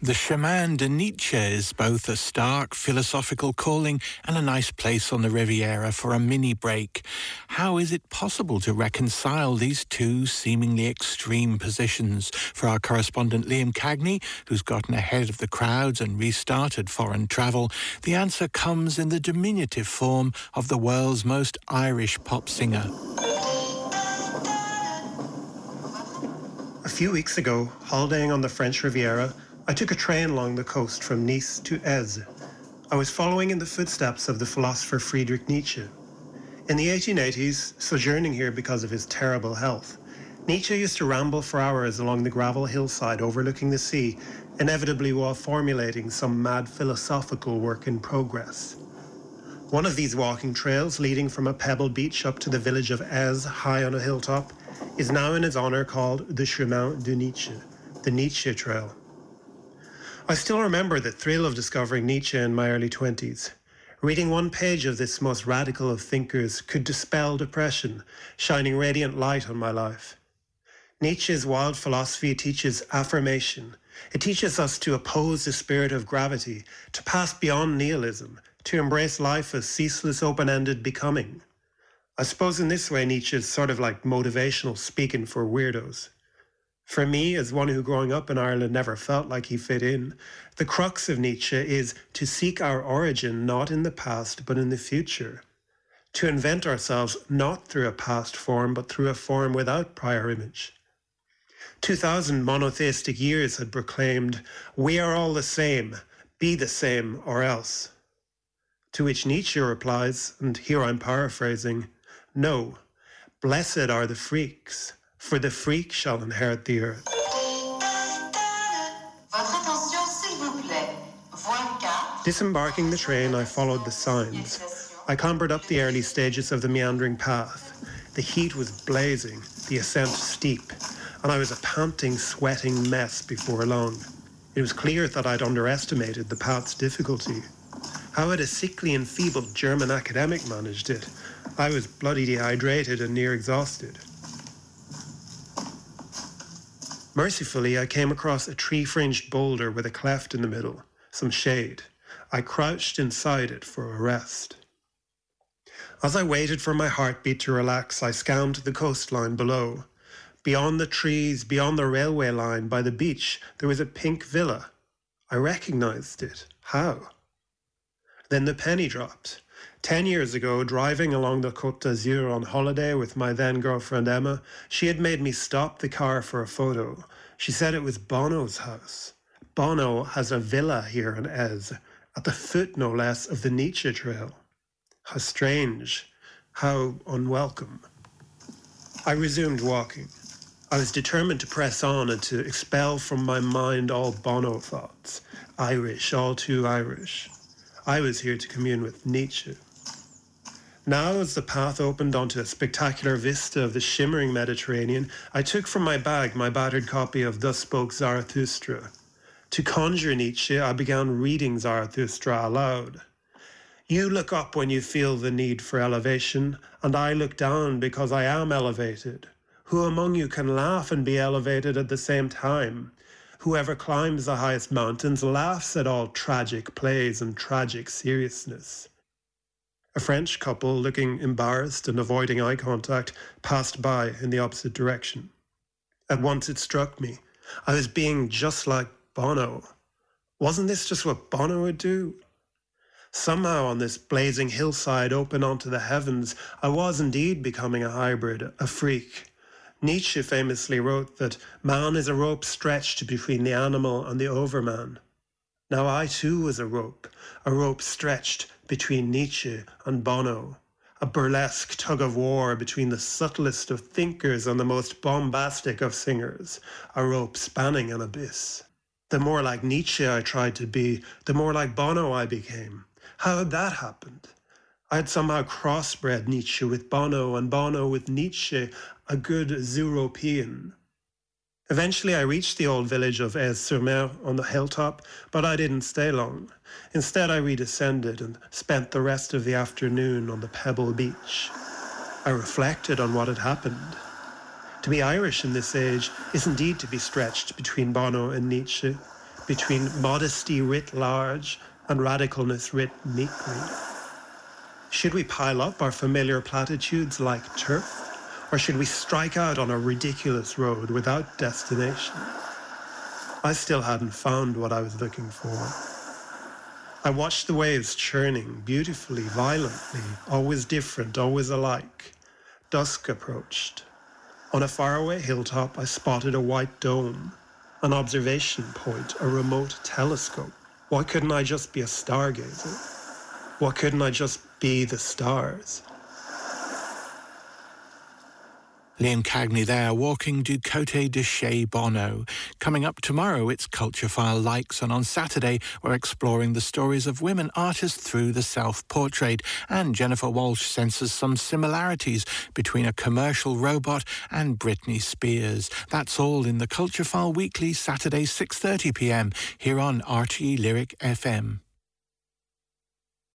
The Chemin de Nietzsche is both a stark philosophical calling and a nice place on the Riviera for a mini break. How is it possible to reconcile these two seemingly extreme positions? For our correspondent Liam Cagney, who's gotten ahead of the crowds and restarted foreign travel, the answer comes in the diminutive form of the world's most Irish pop singer. A few weeks ago, holidaying on the French Riviera, I took a train along the coast from Nice to Èze. I was following in the footsteps of the philosopher Friedrich Nietzsche. In the 1880s, sojourning here because of his terrible health, Nietzsche used to ramble for hours along the gravel hillside overlooking the sea, inevitably while formulating some mad philosophical work in progress. One of these walking trails, leading from a pebble beach up to the village of Èze, high on a hilltop, is now in his honor called the Chemin de Nietzsche, the Nietzsche Trail. I still remember the thrill of discovering Nietzsche in my early 20s. Reading one page of this most radical of thinkers could dispel depression, shining radiant light on my life. Nietzsche's wild philosophy teaches affirmation. It teaches us to oppose the spirit of gravity, to pass beyond nihilism, to embrace life as ceaseless open-ended becoming. I suppose in this way Nietzsche is sort of like motivational speaking for weirdos. For me, as one who growing up in Ireland never felt like he fit in, the crux of Nietzsche is to seek our origin not in the past but in the future. To invent ourselves not through a past form but through a form without prior image. 2000 monotheistic years had proclaimed, We are all the same, be the same or else. To which Nietzsche replies, and here I'm paraphrasing, No, blessed are the freaks for the freak shall inherit the earth. Disembarking the train, I followed the signs. I clambered up the early stages of the meandering path. The heat was blazing, the ascent steep, and I was a panting, sweating mess before long. It was clear that I'd underestimated the path's difficulty. How had a sickly enfeebled German academic managed it? I was bloody dehydrated and near exhausted. Mercifully, I came across a tree-fringed boulder with a cleft in the middle, some shade. I crouched inside it for a rest. As I waited for my heartbeat to relax, I scanned the coastline below. Beyond the trees, beyond the railway line, by the beach, there was a pink villa. I recognized it. How? Then the penny dropped. Ten years ago, driving along the Côte d'Azur on holiday with my then girlfriend Emma, she had made me stop the car for a photo. She said it was Bono's house. Bono has a villa here in Èze, at the foot no less of the Nietzsche Trail. How strange, how unwelcome. I resumed walking. I was determined to press on and to expel from my mind all Bono thoughts. Irish, all too Irish. I was here to commune with Nietzsche. Now, as the path opened onto a spectacular vista of the shimmering Mediterranean, I took from my bag my battered copy of Thus Spoke Zarathustra. To conjure Nietzsche, I began reading Zarathustra aloud. You look up when you feel the need for elevation, and I look down because I am elevated. Who among you can laugh and be elevated at the same time? Whoever climbs the highest mountains laughs at all tragic plays and tragic seriousness. A French couple, looking embarrassed and avoiding eye contact, passed by in the opposite direction. At once it struck me. I was being just like Bono. Wasn't this just what Bono would do? Somehow on this blazing hillside open onto the heavens, I was indeed becoming a hybrid, a freak. Nietzsche famously wrote that man is a rope stretched between the animal and the overman. Now I too was a rope, a rope stretched between Nietzsche and Bono, a burlesque tug of war between the subtlest of thinkers and the most bombastic of singers, a rope spanning an abyss. The more like Nietzsche I tried to be, the more like Bono I became. How had that happened? I had somehow crossbred Nietzsche with Bono and Bono with Nietzsche, a good European. Eventually I reached the old village of Èze-sur-Mer on the hilltop, but I didn't stay long. Instead I redescended and spent the rest of the afternoon on the pebble beach. I reflected on what had happened. To be Irish in this age is indeed to be stretched between Bono and Nietzsche. between modesty writ large and radicalness writ meekly? Should we pile up our familiar platitudes like turf? Or should we strike out on a ridiculous road without destination? I still hadn't found what I was looking for. I watched the waves churning beautifully, violently, always different, always alike. Dusk approached. On a faraway hilltop, I spotted a white dome, an observation point, a remote telescope. Why couldn't I just be a stargazer? Why couldn't I just be the stars? Liam Cagney there, walking du Côté de chez Bono. Coming up tomorrow, it's Culture File Likes, and on Saturday, we're exploring the stories of women artists through the self-portrait. And Jennifer Walsh senses some similarities between a commercial robot and Britney Spears. That's all in the Culture File Weekly, Saturday, 6.30pm, here on RTE Lyric FM.